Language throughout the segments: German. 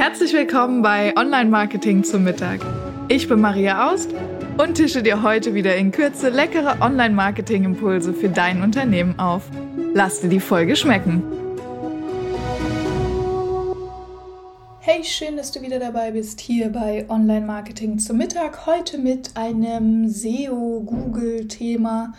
Herzlich willkommen bei Online Marketing zum Mittag. Ich bin Maria Aust und tische dir heute wieder in Kürze leckere Online Marketing Impulse für dein Unternehmen auf. Lass dir die Folge schmecken. Hey, schön, dass du wieder dabei bist hier bei Online Marketing zum Mittag. Heute mit einem SEO-Google-Thema,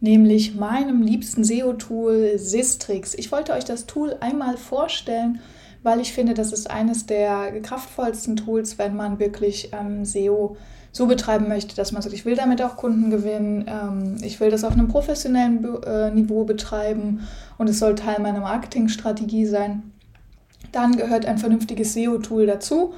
nämlich meinem liebsten SEO-Tool Sistrix. Ich wollte euch das Tool einmal vorstellen weil ich finde, das ist eines der kraftvollsten Tools, wenn man wirklich ähm, SEO so betreiben möchte, dass man sagt, ich will damit auch Kunden gewinnen, ähm, ich will das auf einem professionellen äh, Niveau betreiben und es soll Teil meiner Marketingstrategie sein. Dann gehört ein vernünftiges SEO-Tool dazu.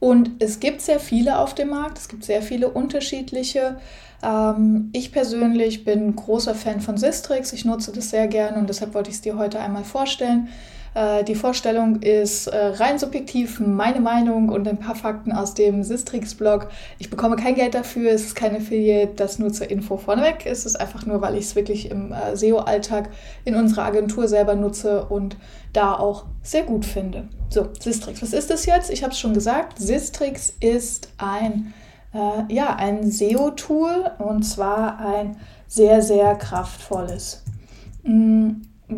Und es gibt sehr viele auf dem Markt, es gibt sehr viele unterschiedliche. Ähm, ich persönlich bin großer Fan von Sistrix, ich nutze das sehr gerne und deshalb wollte ich es dir heute einmal vorstellen. Äh, die Vorstellung ist äh, rein subjektiv meine Meinung und ein paar Fakten aus dem Sistrix-Blog. Ich bekomme kein Geld dafür, es ist keine Affiliate, das nur zur Info vorneweg. Es ist einfach nur, weil ich es wirklich im äh, SEO-Alltag in unserer Agentur selber nutze und da auch sehr gut finde. So, Sistrix, was ist das jetzt? Ich habe es schon gesagt, Sistrix ist ein, äh, ja, ein SEO-Tool und zwar ein sehr, sehr kraftvolles.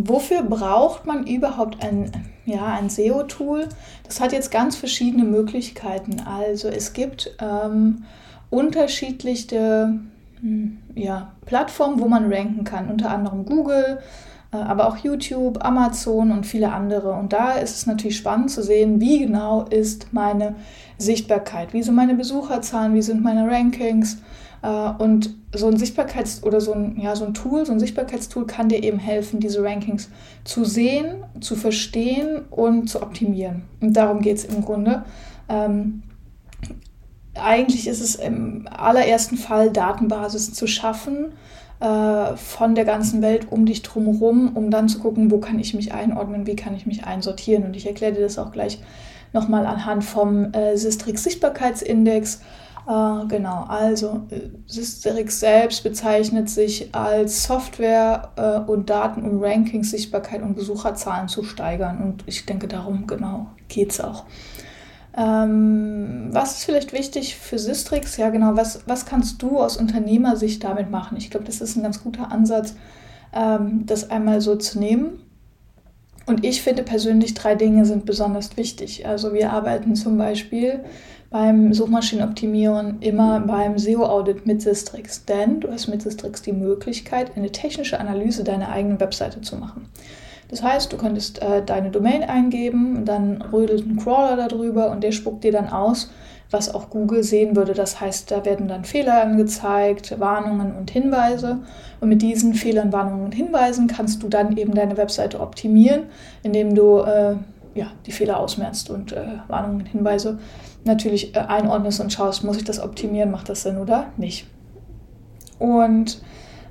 Wofür braucht man überhaupt ein, ja, ein SEO-Tool? Das hat jetzt ganz verschiedene Möglichkeiten. Also es gibt ähm, unterschiedliche hm, ja, Plattformen, wo man ranken kann, unter anderem Google, äh, aber auch YouTube, Amazon und viele andere. Und da ist es natürlich spannend zu sehen, wie genau ist meine Sichtbarkeit, wie sind meine Besucherzahlen, wie sind meine Rankings und so ein Sichtbarkeits- oder so ein, ja, so ein Tool, so ein Sichtbarkeitstool kann dir eben helfen, diese Rankings zu sehen, zu verstehen und zu optimieren. Und darum geht es im Grunde. Ähm, eigentlich ist es im allerersten Fall, Datenbasis zu schaffen äh, von der ganzen Welt um dich drumherum, um dann zu gucken, wo kann ich mich einordnen, wie kann ich mich einsortieren. Und ich erkläre dir das auch gleich nochmal anhand vom äh, Sistrix Sichtbarkeitsindex. Äh, genau, also äh, Systerix selbst bezeichnet sich als Software äh, und Daten, um Rankings, Sichtbarkeit und Besucherzahlen zu steigern. Und ich denke, darum genau geht es auch. Ähm, was ist vielleicht wichtig für Systrix? Ja, genau, was, was kannst du aus Unternehmersicht damit machen? Ich glaube, das ist ein ganz guter Ansatz, ähm, das einmal so zu nehmen. Und ich finde persönlich, drei Dinge sind besonders wichtig. Also wir arbeiten zum Beispiel beim Suchmaschinenoptimieren immer beim SEO-Audit mit Sistrix, denn du hast mit Sistrix die Möglichkeit, eine technische Analyse deiner eigenen Webseite zu machen. Das heißt, du könntest äh, deine Domain eingeben, dann rödelt ein Crawler darüber und der spuckt dir dann aus, was auch Google sehen würde. Das heißt, da werden dann Fehler angezeigt, Warnungen und Hinweise. Und mit diesen Fehlern, Warnungen und Hinweisen kannst du dann eben deine Webseite optimieren, indem du äh, ja, die Fehler ausmerzt und äh, Warnungen Hinweise natürlich äh, einordnest und schaust, muss ich das optimieren, macht das Sinn oder nicht. Und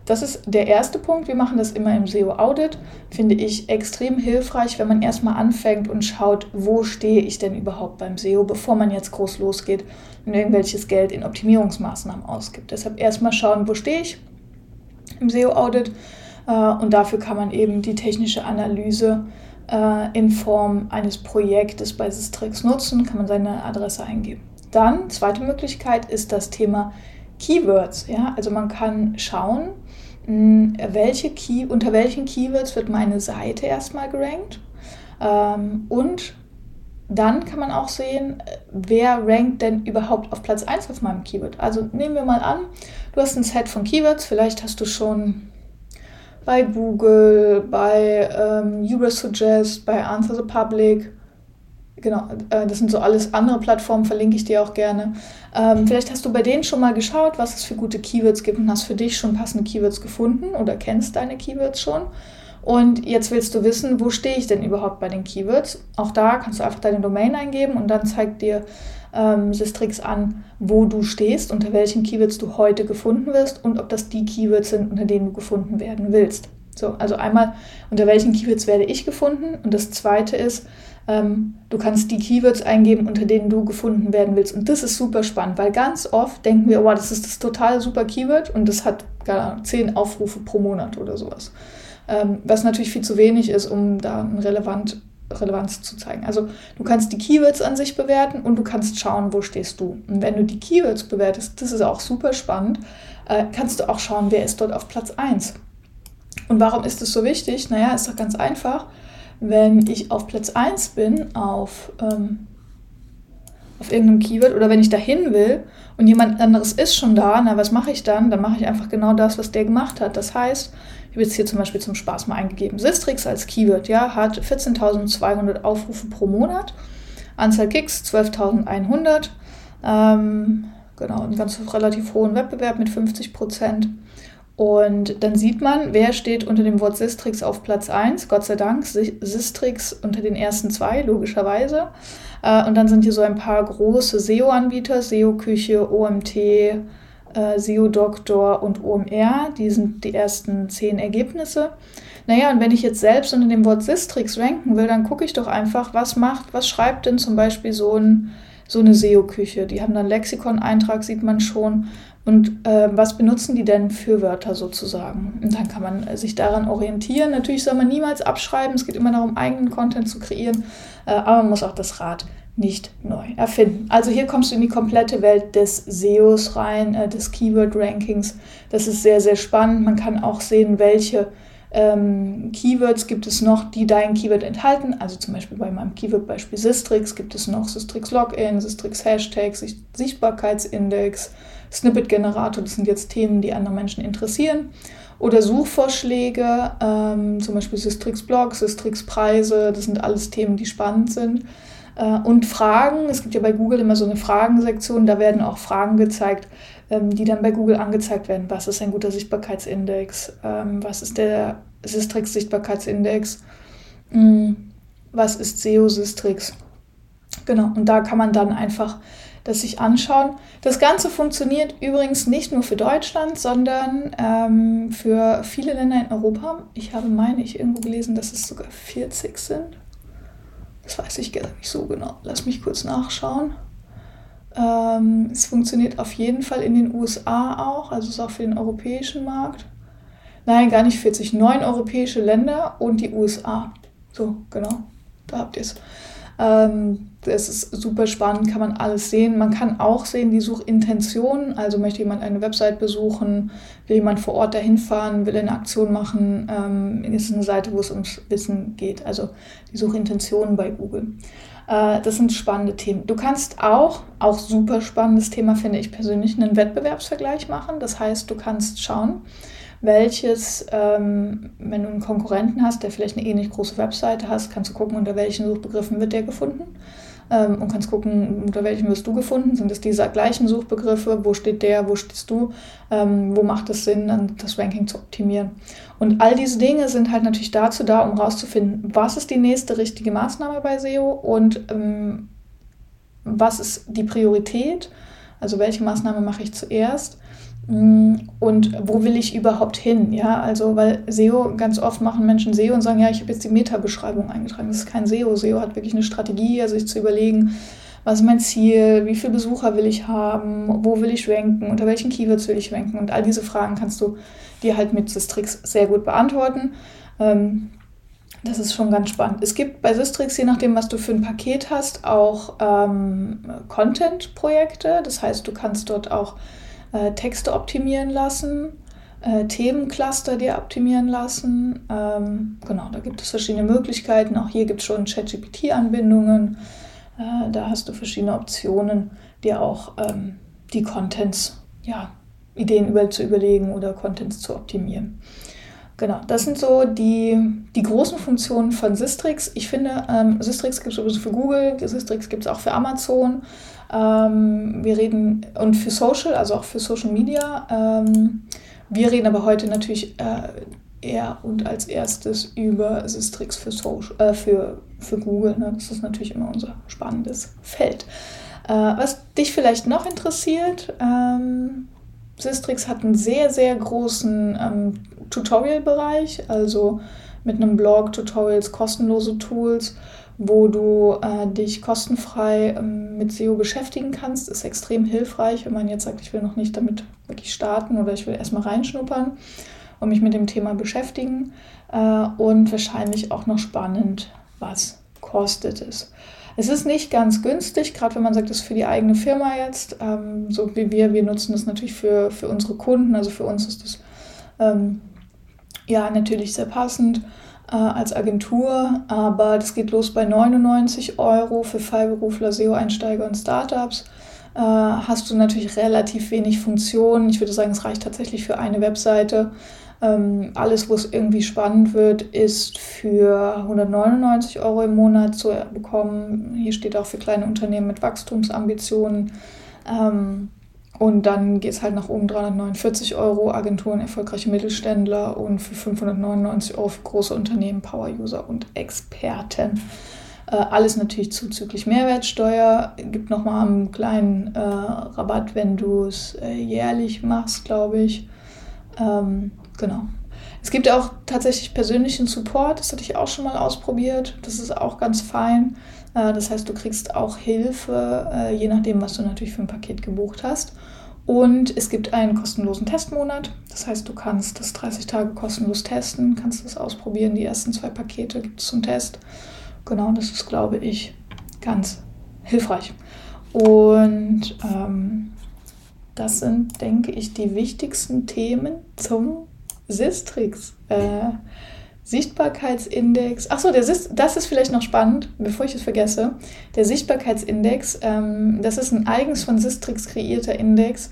das ist der erste Punkt. Wir machen das immer im SEO-Audit. Finde ich extrem hilfreich, wenn man erstmal anfängt und schaut, wo stehe ich denn überhaupt beim SEO, bevor man jetzt groß losgeht und irgendwelches Geld in Optimierungsmaßnahmen ausgibt. Deshalb erstmal schauen, wo stehe ich im SEO-Audit. Äh, und dafür kann man eben die technische Analyse äh, in Form eines Projektes bei Sistrix nutzen, kann man seine Adresse eingeben. Dann, zweite Möglichkeit ist das Thema Keywords. Ja? Also man kann schauen, welche Key, unter welchen Keywords wird meine Seite erstmal gerankt. Ähm, und dann kann man auch sehen, wer rankt denn überhaupt auf Platz 1 auf meinem Keyword. Also nehmen wir mal an, du hast ein Set von Keywords, vielleicht hast du schon bei Google, bei ähm, Eurasuggest, bei Answer the Public. Genau, äh, das sind so alles andere Plattformen, verlinke ich dir auch gerne. Ähm, vielleicht hast du bei denen schon mal geschaut, was es für gute Keywords gibt und hast für dich schon passende Keywords gefunden oder kennst deine Keywords schon. Und jetzt willst du wissen, wo stehe ich denn überhaupt bei den Keywords? Auch da kannst du einfach deine Domain eingeben und dann zeigt dir ähm, Sistrix an, wo du stehst, unter welchen Keywords du heute gefunden wirst und ob das die Keywords sind, unter denen du gefunden werden willst. So, also einmal, unter welchen Keywords werde ich gefunden? Und das zweite ist, ähm, du kannst die Keywords eingeben, unter denen du gefunden werden willst. Und das ist super spannend, weil ganz oft denken wir, wow, das ist das total super Keyword und das hat gar zehn Aufrufe pro Monat oder sowas. Ähm, was natürlich viel zu wenig ist, um da ein relevant Relevanz zu zeigen. Also du kannst die Keywords an sich bewerten und du kannst schauen, wo stehst du. Und wenn du die Keywords bewertest, das ist auch super spannend, äh, kannst du auch schauen, wer ist dort auf Platz 1. Und warum ist es so wichtig? Naja, ist doch ganz einfach. Wenn ich auf Platz 1 bin, auf, ähm, auf irgendeinem Keyword oder wenn ich dahin will und jemand anderes ist schon da, na, was mache ich dann? Dann mache ich einfach genau das, was der gemacht hat. Das heißt, ich habe jetzt hier zum Beispiel zum Spaß mal eingegeben, Sistrix als Keyword, ja, hat 14.200 Aufrufe pro Monat, Anzahl Klicks 12.100, ähm, genau, einen ganz relativ hohen Wettbewerb mit 50 Prozent. Und dann sieht man, wer steht unter dem Wort Sistrix auf Platz 1. Gott sei Dank, Sistrix unter den ersten zwei, logischerweise. Äh, und dann sind hier so ein paar große SEO-Anbieter, SEO-Küche, OMT, äh, SEO-Doktor und OMR. Die sind die ersten zehn Ergebnisse. Naja, und wenn ich jetzt selbst unter dem Wort Sistrix ranken will, dann gucke ich doch einfach, was macht, was schreibt denn zum Beispiel so, ein, so eine SEO-Küche. Die haben dann Lexikon-Eintrag, sieht man schon. Und äh, was benutzen die denn für Wörter sozusagen? Und dann kann man äh, sich daran orientieren. Natürlich soll man niemals abschreiben. Es geht immer darum, eigenen Content zu kreieren. Äh, aber man muss auch das Rad nicht neu erfinden. Also hier kommst du in die komplette Welt des SEOs rein, äh, des Keyword-Rankings. Das ist sehr, sehr spannend. Man kann auch sehen, welche ähm, Keywords gibt es noch, die dein Keyword enthalten. Also zum Beispiel bei meinem Keyword-Beispiel Sistrix gibt es noch Sistrix Login, Sistrix Hashtag, Sichtbarkeitsindex, Snippet-Generator. Das sind jetzt Themen, die andere Menschen interessieren. Oder Suchvorschläge, ähm, zum Beispiel Sistrix Blog, Sistrix Preise. Das sind alles Themen, die spannend sind. Äh, und Fragen. Es gibt ja bei Google immer so eine Fragensektion. Da werden auch Fragen gezeigt, die dann bei Google angezeigt werden. Was ist ein guter Sichtbarkeitsindex? Ähm, was ist der Sistrix Sichtbarkeitsindex? Hm, was ist SEO Sistrix? Genau, und da kann man dann einfach das sich anschauen. Das Ganze funktioniert übrigens nicht nur für Deutschland, sondern ähm, für viele Länder in Europa. Ich habe, meine ich, irgendwo gelesen, dass es sogar 40 sind. Das weiß ich gar nicht so genau. Lass mich kurz nachschauen. Ähm, es funktioniert auf jeden Fall in den USA auch, also ist auch für den europäischen Markt. Nein, gar nicht 40. Neun europäische Länder und die USA. So, genau. Da habt ihr es. Ähm, das ist super spannend, kann man alles sehen. Man kann auch sehen die Suchintention. Also möchte jemand eine Website besuchen, will jemand vor Ort dahin fahren, will eine Aktion machen. Ähm, ist eine Seite, wo es ums Wissen geht. Also die Suchintention bei Google. Äh, das sind spannende Themen. Du kannst auch, auch super spannendes Thema finde ich persönlich, einen Wettbewerbsvergleich machen. Das heißt, du kannst schauen, welches, ähm, wenn du einen Konkurrenten hast, der vielleicht eine ähnlich große Webseite hast, kannst du gucken, unter welchen Suchbegriffen wird der gefunden. Ähm, und kannst gucken, unter welchen wirst du gefunden. Sind es diese gleichen Suchbegriffe? Wo steht der? Wo stehst du? Ähm, wo macht es Sinn, dann das Ranking zu optimieren? Und all diese Dinge sind halt natürlich dazu da, um herauszufinden, was ist die nächste richtige Maßnahme bei SEO und ähm, was ist die Priorität? Also welche Maßnahme mache ich zuerst? Mm, und wo will ich überhaupt hin? Ja, also, weil SEO, ganz oft machen Menschen SEO und sagen, ja, ich habe jetzt die Meta-Beschreibung eingetragen. Das ist kein SEO. SEO hat wirklich eine Strategie, also sich zu überlegen, was ist mein Ziel, wie viele Besucher will ich haben, wo will ich ranken, unter welchen Keywords will ich ranken. Und all diese Fragen kannst du dir halt mit Systrix sehr gut beantworten. Ähm, das ist schon ganz spannend. Es gibt bei Systrix, je nachdem, was du für ein Paket hast, auch ähm, Content-Projekte. Das heißt, du kannst dort auch äh, Texte optimieren lassen, äh, Themencluster dir optimieren lassen. Ähm, genau, da gibt es verschiedene Möglichkeiten. Auch hier gibt es schon ChatGPT-Anbindungen. Äh, da hast du verschiedene Optionen, dir auch ähm, die Contents, ja, Ideen über zu überlegen oder Contents zu optimieren. Genau, das sind so die, die großen Funktionen von Sistrix. Ich finde, ähm, Sistrix gibt es sowieso für Google, Sistrix gibt es auch für Amazon. Ähm, wir reden und für Social, also auch für Social Media. Ähm, wir reden aber heute natürlich äh, eher und als erstes über Sistrix für, Social, äh, für, für Google. Ne? Das ist natürlich immer unser spannendes Feld. Äh, was dich vielleicht noch interessiert, ähm, Sistrix hat einen sehr, sehr großen ähm, Tutorial-Bereich, also mit einem Blog, Tutorials, kostenlose Tools wo du äh, dich kostenfrei ähm, mit SEO beschäftigen kannst. Ist extrem hilfreich, wenn man jetzt sagt, ich will noch nicht damit wirklich starten oder ich will erstmal reinschnuppern und mich mit dem Thema beschäftigen. Äh, und wahrscheinlich auch noch spannend, was kostet es. Es ist nicht ganz günstig, gerade wenn man sagt, das ist für die eigene Firma jetzt, ähm, so wie wir. Wir nutzen das natürlich für, für unsere Kunden, also für uns ist das ähm, ja natürlich sehr passend äh, als Agentur, aber das geht los bei 99 Euro für Freiberufler, SEO-Einsteiger und Startups. Äh, hast du natürlich relativ wenig Funktionen. Ich würde sagen, es reicht tatsächlich für eine Webseite. Ähm, alles, wo es irgendwie spannend wird, ist für 199 Euro im Monat zu bekommen. Hier steht auch für kleine Unternehmen mit Wachstumsambitionen. Ähm, und dann geht es halt nach oben 349 Euro, Agenturen, erfolgreiche Mittelständler und für 599 Euro für große Unternehmen, Power-User und Experten. Äh, alles natürlich zuzüglich Mehrwertsteuer. Gibt nochmal einen kleinen äh, Rabatt, wenn du es äh, jährlich machst, glaube ich. Ähm, genau. Es gibt auch tatsächlich persönlichen Support, das hatte ich auch schon mal ausprobiert. Das ist auch ganz fein. Äh, das heißt, du kriegst auch Hilfe, äh, je nachdem, was du natürlich für ein Paket gebucht hast. Und es gibt einen kostenlosen Testmonat. Das heißt, du kannst das 30 Tage kostenlos testen, kannst das ausprobieren. Die ersten zwei Pakete gibt es zum Test. Genau, das ist, glaube ich, ganz hilfreich. Und ähm, das sind, denke ich, die wichtigsten Themen zum Sistrix. Äh, Sichtbarkeitsindex. Achso, das ist vielleicht noch spannend, bevor ich es vergesse. Der Sichtbarkeitsindex, ähm, das ist ein eigens von Sistrix kreierter Index,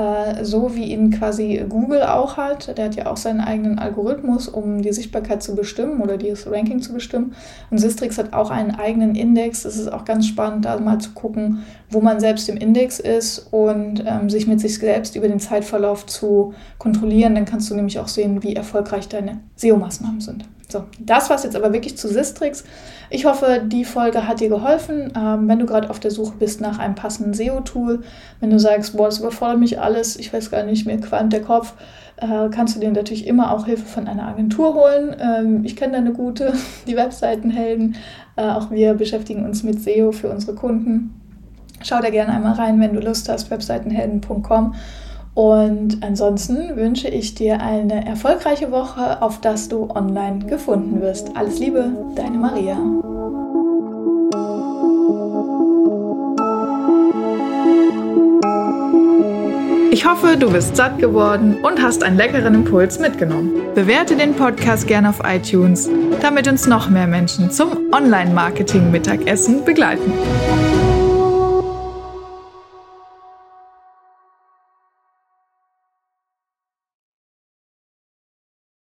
äh, so wie ihn quasi Google auch hat. Der hat ja auch seinen eigenen Algorithmus, um die Sichtbarkeit zu bestimmen oder das Ranking zu bestimmen. Und Sistrix hat auch einen eigenen Index. Es ist auch ganz spannend, da mal zu gucken, wo man selbst im Index ist und ähm, sich mit sich selbst über den Zeitverlauf zu kontrollieren. Dann kannst du nämlich auch sehen, wie erfolgreich deine SEO-Maßnahmen sind. So, das war es jetzt aber wirklich zu Sistrix. Ich hoffe, die Folge hat dir geholfen. Ähm, wenn du gerade auf der Suche bist nach einem passenden SEO-Tool, wenn du sagst, boah, das überfordert mich alles, ich weiß gar nicht, mir qualmt der Kopf, äh, kannst du dir natürlich immer auch Hilfe von einer Agentur holen. Ähm, ich kenne da eine gute, die Webseitenhelden. Äh, auch wir beschäftigen uns mit SEO für unsere Kunden. Schau da gerne einmal rein, wenn du Lust hast, webseitenhelden.com. Und ansonsten wünsche ich dir eine erfolgreiche Woche, auf dass du online gefunden wirst. Alles Liebe, deine Maria. Ich hoffe, du bist satt geworden und hast einen leckeren Impuls mitgenommen. Bewerte den Podcast gerne auf iTunes, damit uns noch mehr Menschen zum Online-Marketing-Mittagessen begleiten.